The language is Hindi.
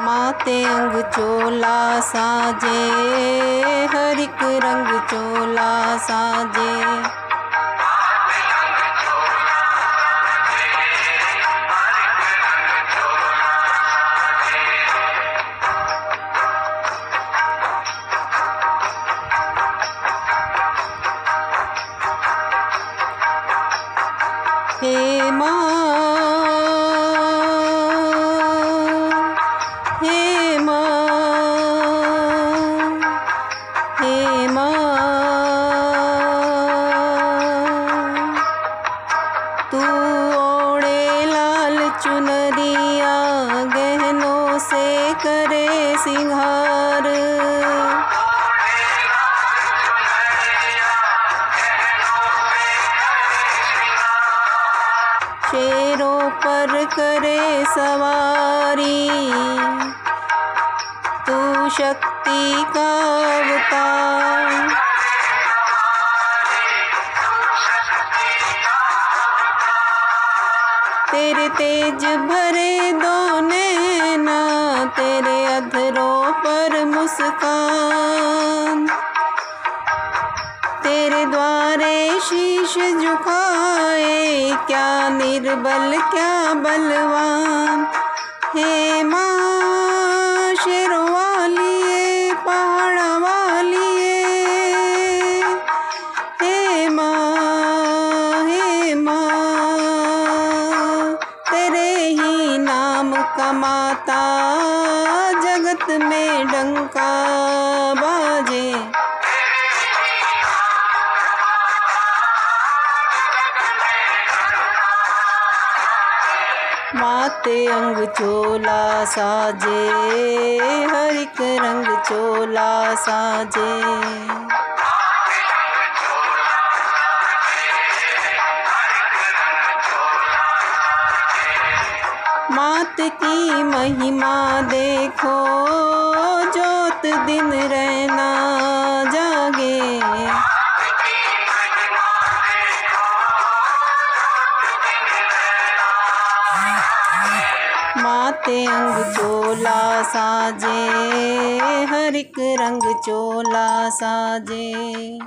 माते अंग चोला साजे हर एक रंग चोला साजे। हे माँ हे माँ लाल चुनरिया गहनों से करे सिंगार। शेरों पर करे सवारी। तू शक्ति का तेरे तेज भरे दो नैना तेरे अधरों पर मुस्कान। तेरे द्वारे शीश झुकाए, क्या निर्बल, क्या बलवान। हे कमाता जगत में डंका बाजे। माते अंग चोला साजे हर एक रंग चोला साजे। मात की महिमा देखो, जोत दिन रहना जागे। माते अंग चोला साजे, हर एक रंग चोला साजे।